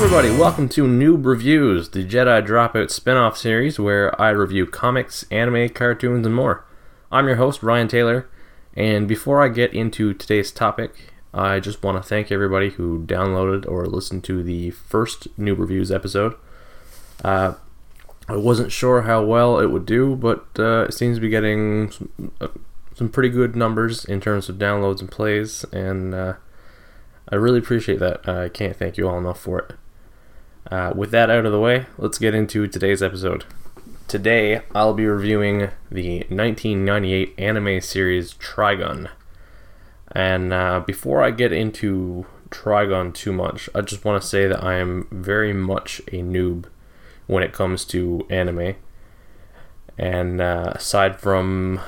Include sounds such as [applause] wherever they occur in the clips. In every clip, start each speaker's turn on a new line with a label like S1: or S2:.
S1: everybody, welcome to Noob Reviews, the Jedi Dropout spin off series where I review comics, anime, cartoons, and more. I'm your host, Ryan Taylor, and before I get into today's topic, I just want to thank everybody who downloaded or listened to the first Noob Reviews episode. Uh, I wasn't sure how well it would do, but uh, it seems to be getting some, uh, some pretty good numbers in terms of downloads and plays, and uh, I really appreciate that. I can't thank you all enough for it. Uh, with that out of the way, let's get into today's episode. Today, I'll be reviewing the 1998 anime series Trigun. And uh, before I get into Trigun too much, I just want to say that I am very much a noob when it comes to anime. And uh, aside from,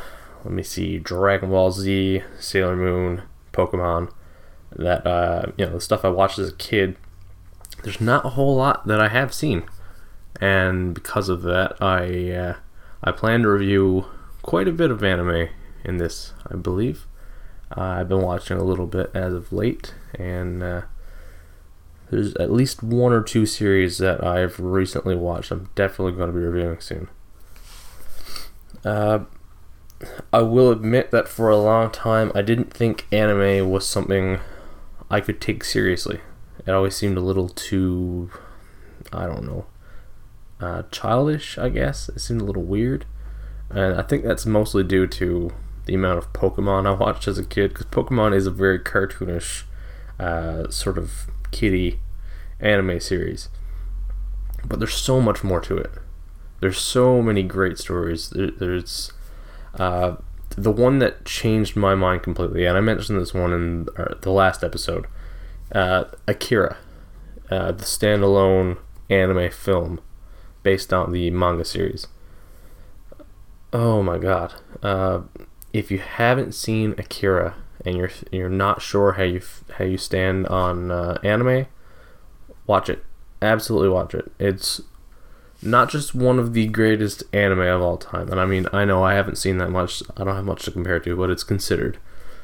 S1: let me see, Dragon Ball Z, Sailor Moon, Pokemon, that uh, you know the stuff I watched as a kid there's not a whole lot that I have seen, and because of that, I uh, I plan to review quite a bit of anime in this. I believe uh, I've been watching a little bit as of late, and uh, there's at least one or two series that I've recently watched. I'm definitely going to be reviewing soon. Uh, I will admit that for a long time I didn't think anime was something I could take seriously. It always seemed a little too, I don't know, uh, childish, I guess. It seemed a little weird. And I think that's mostly due to the amount of Pokemon I watched as a kid, because Pokemon is a very cartoonish, uh, sort of kitty anime series. But there's so much more to it. There's so many great stories. There, there's uh, the one that changed my mind completely, and I mentioned this one in uh, the last episode uh, Akira, uh, the standalone anime film based on the manga series. Oh my god! Uh, if you haven't seen Akira and you're you're not sure how you how you stand on uh, anime, watch it. Absolutely watch it. It's not just one of the greatest anime of all time, and I mean I know I haven't seen that much. I don't have much to compare to, but it's considered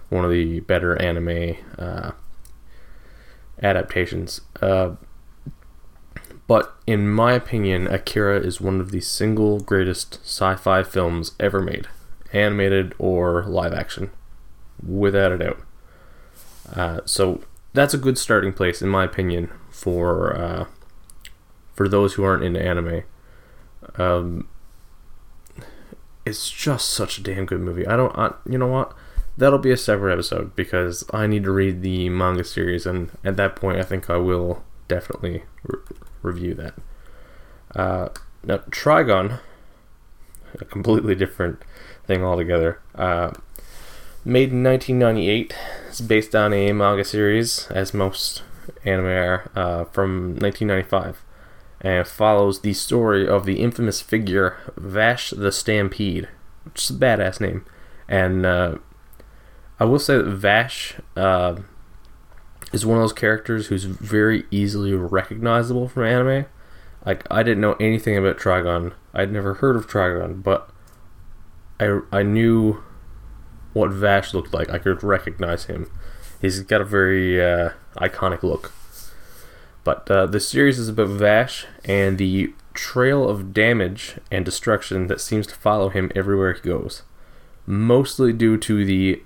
S1: one of the better anime uh, adaptations. Uh, but in my opinion, Akira is one of the single greatest sci fi films ever made, animated or live action, without a doubt. Uh, so that's a good starting place, in my opinion, for uh, for those who aren't into anime. Um, it's just such a damn good movie. I don't, I, you know what? That'll be a separate episode because I need to read the manga series, and at that point, I think I will definitely re- review that. Uh, now, Trigun, a completely different thing altogether. Uh, made in 1998, it's based on a manga series, as most anime are, uh, from 1995, and follows the story of the infamous figure Vash the Stampede, which is a badass name, and uh, I will say that Vash uh, is one of those characters who's very easily recognizable from anime. Like I didn't know anything about Trigun. I'd never heard of Trigun, but I I knew what Vash looked like. I could recognize him. He's got a very uh, iconic look. But uh, the series is about Vash and the trail of damage and destruction that seems to follow him everywhere he goes. Mostly due to the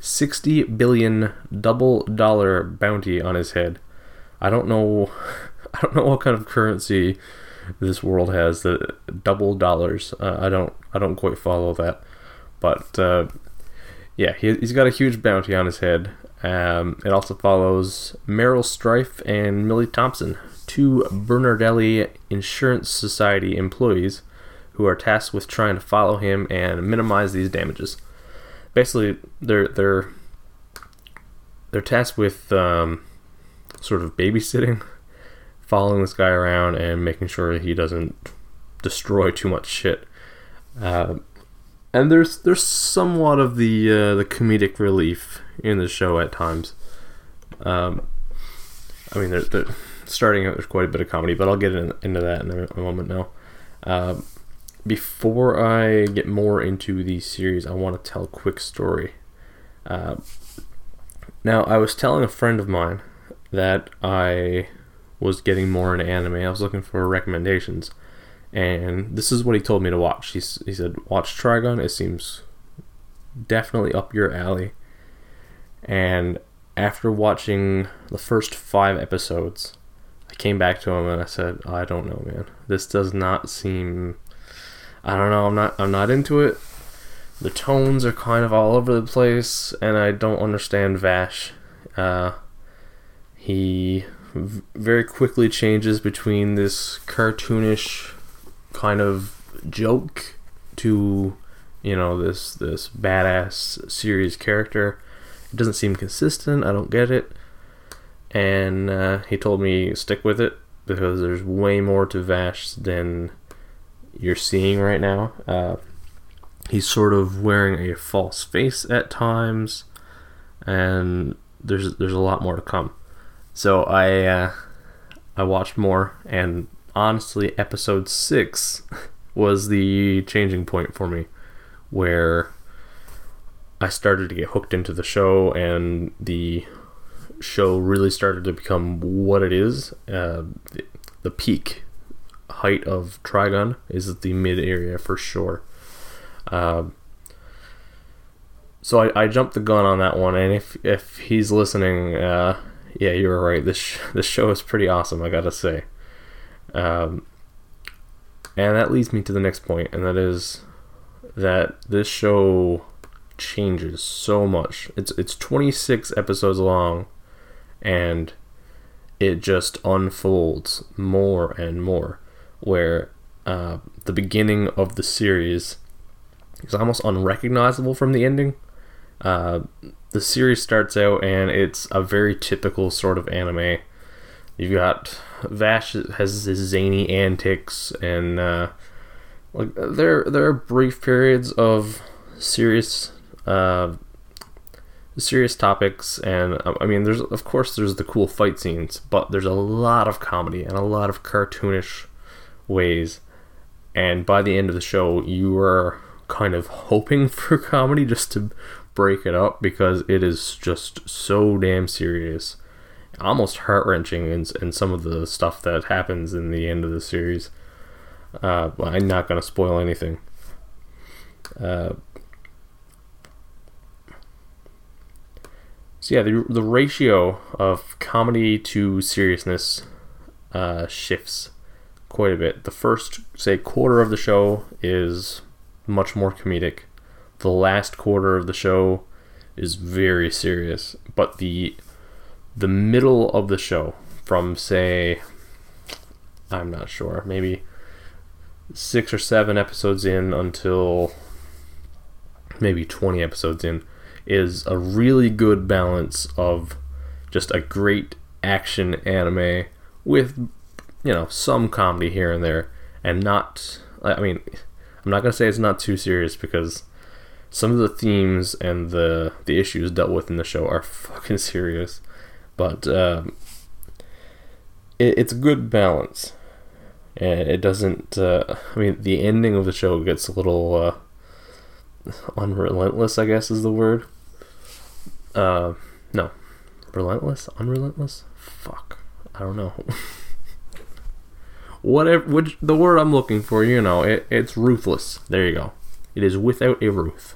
S1: 60 billion double dollar bounty on his head. I don't know [laughs] I don't know what kind of currency this world has the double dollars. Uh, I don't I don't quite follow that. But uh, yeah, he, has got a huge bounty on his head. Um, it also follows Meryl Strife and Millie Thompson, two Bernardelli Insurance Society employees who are tasked with trying to follow him and minimize these damages basically they're they're they're tasked with um, sort of babysitting, [laughs] following this guy around and making sure he doesn't destroy too much shit. Uh, and there's there's somewhat of the uh, the comedic relief in the show at times. Um, I mean, they're, they're starting out there's quite a bit of comedy, but I'll get in, into that in a, moment now. Uh, before I get more into the series, I want to tell a quick story. Uh, now, I was telling a friend of mine that I was getting more into anime. I was looking for recommendations, and this is what he told me to watch. He, he said, "Watch Trigun. It seems definitely up your alley." And after watching the first five episodes, I came back to him and I said, "I don't know, man. This does not seem. I don't know. I'm not. I'm not into it." the tones are kind of all over the place, and I don't understand Vash. Uh, he v- very quickly changes between this cartoonish kind of joke to, you know, this this badass serious character. It doesn't seem consistent. I don't get it. And uh, he told me stick with it because there's way more to Vash than you're seeing right now. Uh, he's sort of wearing a false face at times, and there's there's a lot more to come. So I uh, I watched more, and honestly, episode six [laughs] was the changing point for me, where I started to get hooked into the show, and the show really started to become what it is. Uh, the, the peak height of Trigun is the mid area for sure. Um, so I, I jumped the gun on that one, and if if he's listening, uh, yeah, you were right. This sh- [laughs] this show is pretty awesome, I gotta say. Um, and that leads me to the next point, and that is that this show changes so much. It's it's 26 episodes long, and it just unfolds more and more. Where uh, the beginning of the series is almost unrecognizable from the ending. Uh, the series starts out and it's a very typical sort of anime. You've got Vash has his zany antics and uh, like there there are brief periods of serious uh, serious topics and I mean there's of course there's the cool fight scenes but there's a lot of comedy and a lot of cartoonish ways and by the end of the show you are kind of hoping [laughs] for comedy just to break it up because it is just so damn serious. Almost heart wrenching in, in some of the stuff that happens in the end of the series. Uh, I'm not going to spoil anything. Uh, so yeah, the, the ratio of comedy to seriousness uh, shifts quite a bit. The first, say, quarter of the show is much more comedic. The last quarter of the show is very serious, but the the middle of the show from say I'm not sure, maybe 6 or 7 episodes in until maybe 20 episodes in is a really good balance of just a great action anime with you know some comedy here and there and not I mean I'm not gonna say it's not too serious because some of the themes and the the issues dealt with in the show are [laughs] fucking serious, but um, it, it's a good balance, and it doesn't. Uh, I mean, the ending of the show gets a little uh, unrelentless. I guess is the word. Uh, no, relentless, unrelentless. Fuck, I don't know. [laughs] whatever which the word I'm looking for, you know, it, it's ruthless. There you go. It is without a ruth.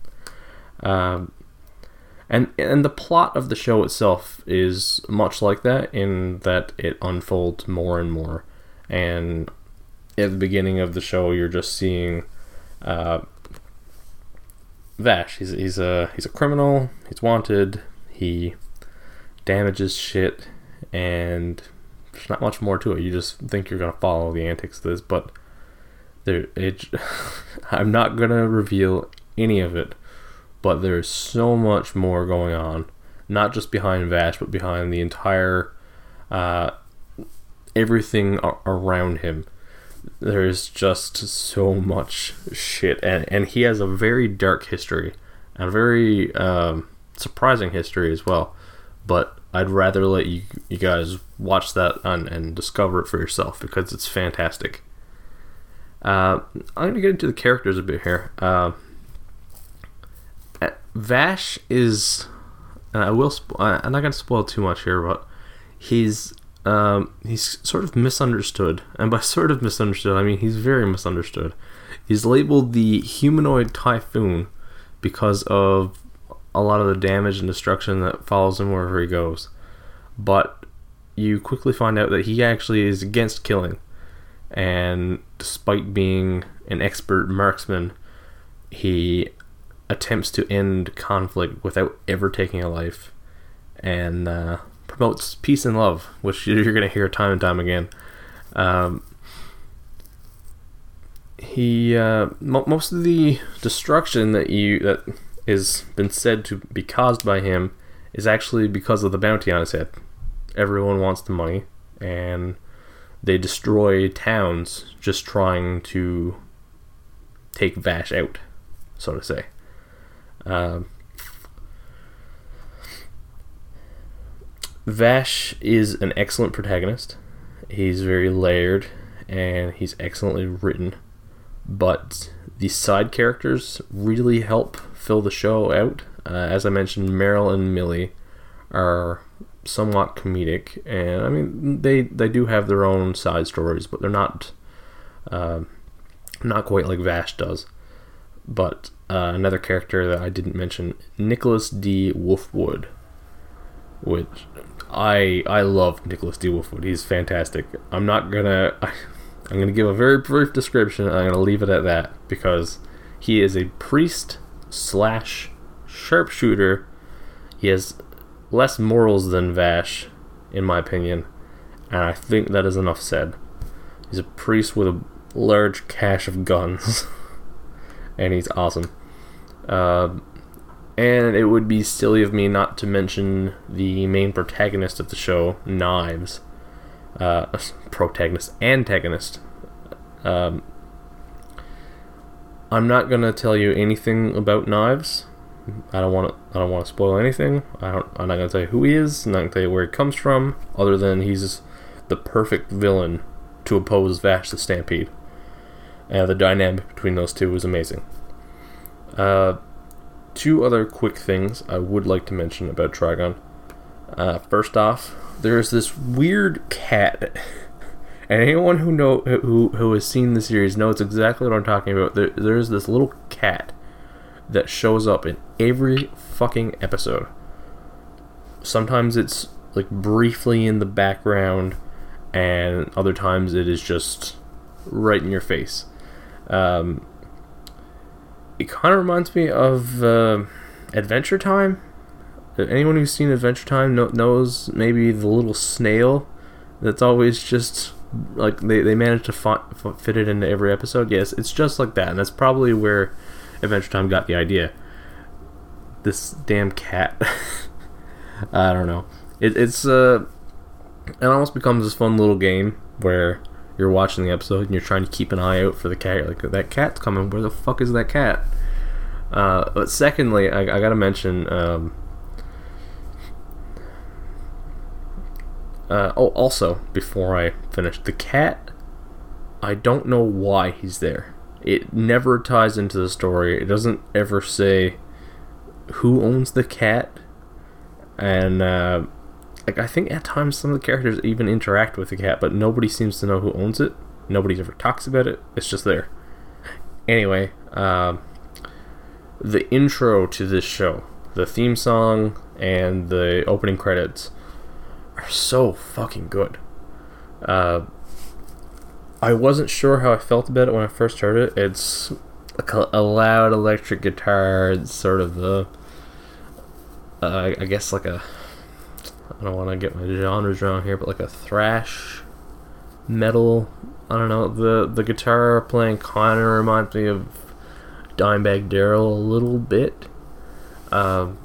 S1: [laughs] um, and and the plot of the show itself is much like that in that it unfolds more and more. And at the beginning of the show, you're just seeing uh, Vash. He's he's a he's a criminal. He's wanted. He damages shit and there's not much more to it. You just think you're gonna follow the antics of this, but there it. [laughs] I'm not gonna reveal any of it, but there's so much more going on, not just behind Vash, but behind the entire, uh, everything around him. There's just so much shit, and and he has a very dark history, and a very um, surprising history as well. But I'd rather let you you guys watch that and, and discover it for yourself because it's fantastic. Uh, I'm to get into the characters a bit here. Uh, Vash is, and I will. Spo- I'm not to spoil too much here, but he's um, he's sort of misunderstood, and by [laughs] sort of misunderstood, I mean he's very misunderstood. He's labeled the humanoid typhoon because of a lot of the damage and destruction that follows him wherever he goes. But you quickly find out that he actually is against killing, and despite being an expert marksman, he attempts to end conflict without ever taking a life, and uh, promotes peace and love, which [laughs] you're going to hear time and time again. Um, he uh, most of the destruction that you that is been said to be caused by him is actually because of the bounty on his head. Everyone wants the money, and they destroy towns just trying to take Vash out, so to say. Um, Vash is an excellent protagonist. He's very layered and he's excellently written. But the side characters really help fill the show out. Uh, as I mentioned, Meryl and Millie are somewhat comedic, and I mean they they do have their own side stories, but they're not uh, not quite like Vash does. But uh, another character that I didn't mention, Nicholas D. Wolfwood, which I I love Nicholas D. Wolfwood. He's fantastic. I'm not gonna I, I'm gonna give a very brief description. And I'm gonna leave it at that because he is a priest slash sharpshooter. He has less morals than Vash, in my opinion, and I think that is enough said. He's a priest with a large cache of guns, [laughs] and he's awesome. Uh, and it would be silly of me not to mention the main protagonist of the show, Knives. Uh, protagonist, antagonist. Um, I'm not gonna tell you anything about Knives. I don't want to. I don't want to spoil anything. I don't. I'm not gonna tell you who he is. I'm not gonna tell you where he comes from. Other than he's the perfect villain to oppose Vash the Stampede. And the dynamic between those two is amazing. Uh, two other quick things I would like to mention about Trigun. Uh, first off, there's this weird cat, and anyone who know who who has seen the series knows exactly what I'm talking about. There, there's this little cat that shows up in every fucking episode. Sometimes it's like briefly in the background, and other times it is just right in your face. Um, it kind of reminds me of uh, Adventure Time. Anyone who's seen Adventure Time knows maybe the little snail that's always just like they, they manage to fit it into every episode. Yes, it's just like that, and that's probably where Adventure Time got the idea. This damn cat. [laughs] I don't know. It, it's uh, it almost becomes this fun little game where you're watching the episode and you're trying to keep an eye out for the cat. You're like, that cat's coming. Where the fuck is that cat? Uh, but secondly, I, I gotta mention. Um, uh, oh, also, before I finish, the cat. I don't know why he's there. It never ties into the story. It doesn't ever say who owns the cat, and uh, like I think at times some of the characters even interact with the cat, but nobody seems to know who owns it. Nobody ever talks about it. It's just there. Anyway, um, the intro to this show, the theme song and the opening credits are so fucking good. Uh, I wasn't sure how I felt about it when I first heard it. It's a, loud electric guitar. It's sort of the, uh, I guess like a I don't want to get my genres wrong here, but like a thrash metal. I don't know. The the guitar playing kind of reminds me of Dimebag Darrell a little bit. Um,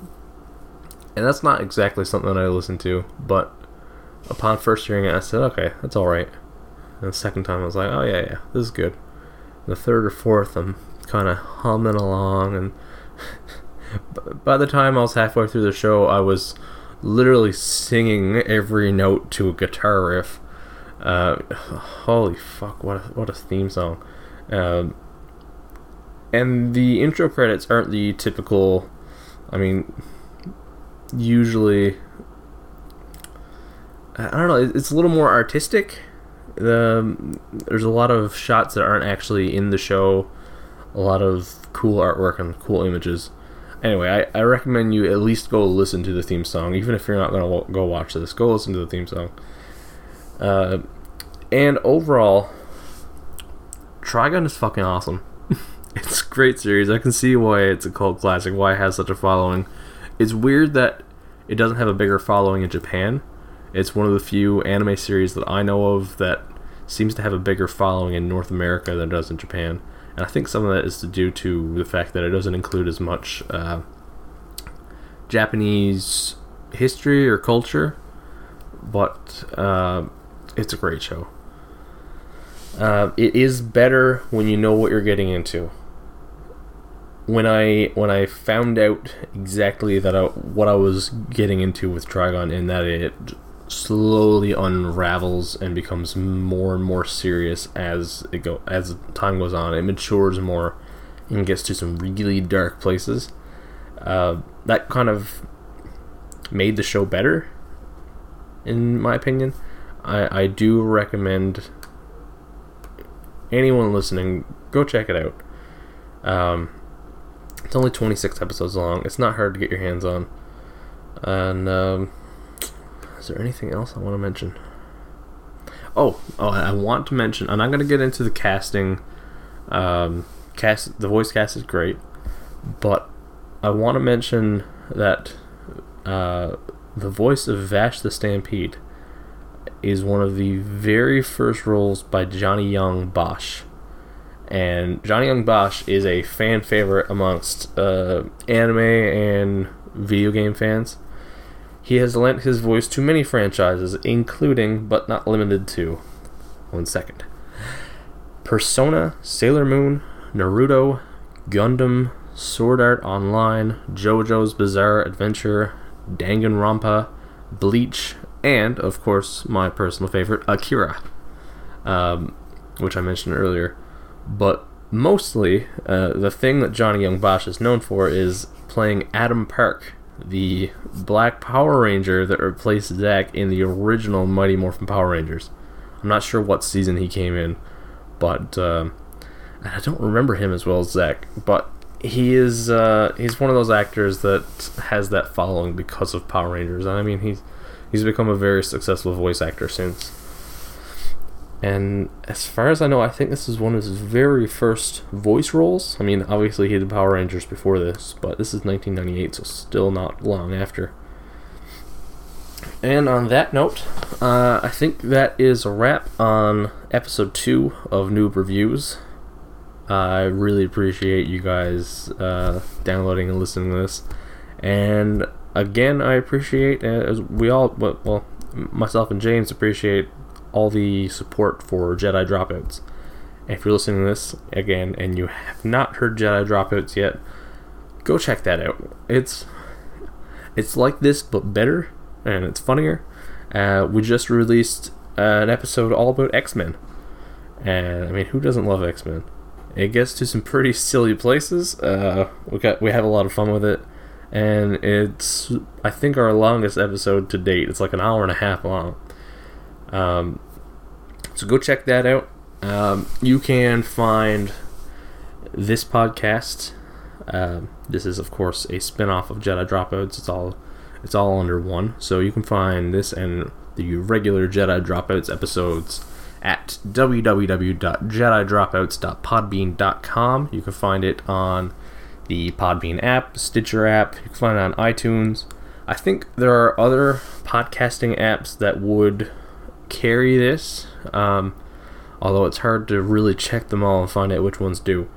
S1: and that's not exactly something that I listen to, but upon first hearing it, I said, okay, that's all right. And the second time, I was like, oh yeah, yeah, this is good. And the third or fourth, I'm kind of humming along, and [laughs] by the time I was halfway through the show, I was literally singing every note to a guitar riff. Uh, [sighs] holy fuck! What a, what a theme song. Um, and the intro credits aren't the typical. I mean, usually I don't know. It's a little more artistic. The there's a lot of shots that aren't actually in the show. A lot of cool artwork and cool images. Anyway, I, I recommend you at least go listen to the theme song, even if you're not gonna go watch this. Go listen to the theme song. Uh, and overall, Trigun is fucking awesome. [laughs] it's a great series. I can see why it's a cult classic, why it has such a following. It's weird that it doesn't have a bigger following in Japan. It's one of the few anime series that I know of that seems to have a bigger following in North America than it does in Japan. And I think some of that is due to the fact that it doesn't include as much uh, Japanese history or culture. But uh, it's a great show. Uh, it is better when you know what you're getting into. When I when I found out exactly that I, what I was getting into with Trigun, in that it slowly unravels and becomes more and more serious as it go as time goes on. It matures more and gets to some really dark places. Uh, that kind of made the show better, in my opinion. I, I do recommend anyone listening go check it out. Um, it's only 26 episodes long. It's not hard to get your hands on. And um, is there anything else I want to mention? Oh, oh, I want to mention. I'm not going to get into the casting. Um, cast the voice cast is great, but I want to mention that uh, the voice of Vash the Stampede is one of the very first roles by Johnny Young Bosch. And Johnny Young Bosch is a fan favorite amongst uh, anime and video game fans. He has lent his voice to many franchises, including, but not limited to, one second Persona, Sailor Moon, Naruto, Gundam, Sword Art Online, JoJo's Bizarre Adventure, Danganronpa, Bleach, and of course my personal favorite, Akira, um, which I mentioned earlier. But mostly, uh, the thing that Johnny Young Bosch is known for is playing Adam Park, the Black Power Ranger that replaced Zack in the original Mighty Morphin Power Rangers. I'm not sure what season he came in, but uh, I don't remember him as well as Zack. But he is uh, he's one of those actors that has that following because of Power Rangers. And I mean, he's he's become a very successful voice actor since. And as far as I know, I think this is one of his very first voice roles. I mean, obviously he did Power Rangers before this, but this is 1998, so still not long after. And on that note, uh, I think that is a wrap on episode two of Noob Reviews. I really appreciate you guys uh, downloading and listening to this. And again, I appreciate, uh, as we all, well, myself and James appreciate all the support for Jedi Dropouts. If you're listening to this again and you have not heard Jedi Dropouts yet, go check that out. It's it's like this but better and it's funnier. Uh, we just released an episode all about X Men, and I mean, who doesn't love X Men? It gets to some pretty silly places. Uh, we got we have a lot of fun with it and it's I think our longest episode to date. It's like an hour and a half long. Um, so go check that out. Um, you can find this podcast. Uh, this is of course a spin-off of Jedi Dropouts. It's all it's all under one. So you can find this and the regular Jedi Dropouts episodes at www.jedidropouts.podbean.com. You can find it on the Podbean app, Stitcher app. You can find it on iTunes. I think there are other podcasting apps that would carry this, um, although it's hard to really check them all and find out which ones do.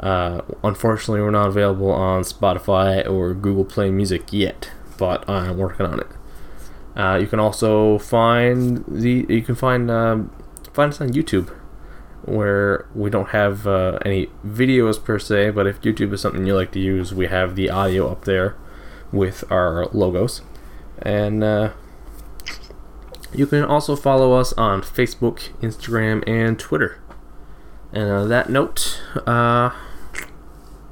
S1: Uh, unfortunately, we're not available on Spotify or Google Play Music yet, but I'm working on it. Uh, you can also find the you can find um, find us on YouTube where we don't have uh, any videos per se, but if YouTube is something you like to use, we have the audio up there with our logos. And uh, you can also follow us on Facebook, Instagram, and Twitter. And on that note, uh,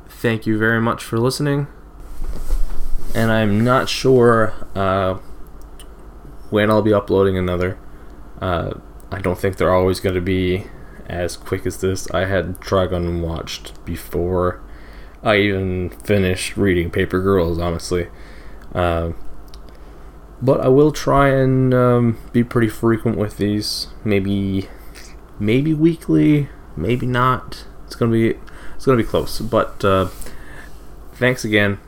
S1: thank you very much for listening. And I'm not sure uh, when I'll be uploading another. Uh, I don't think they're always going to be as quick as this. I had Trigun watched before I even finished reading Paper Girls, honestly. Uh, but I will try and um, be pretty frequent with these. Maybe, maybe weekly, maybe not. It's gonna be, it's gonna be close. But uh, thanks again,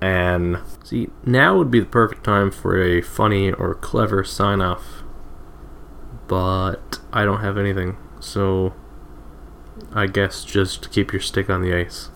S1: and see now would be the perfect time for a funny or clever sign off. But I don't have anything, so I guess just keep your stick on the ice.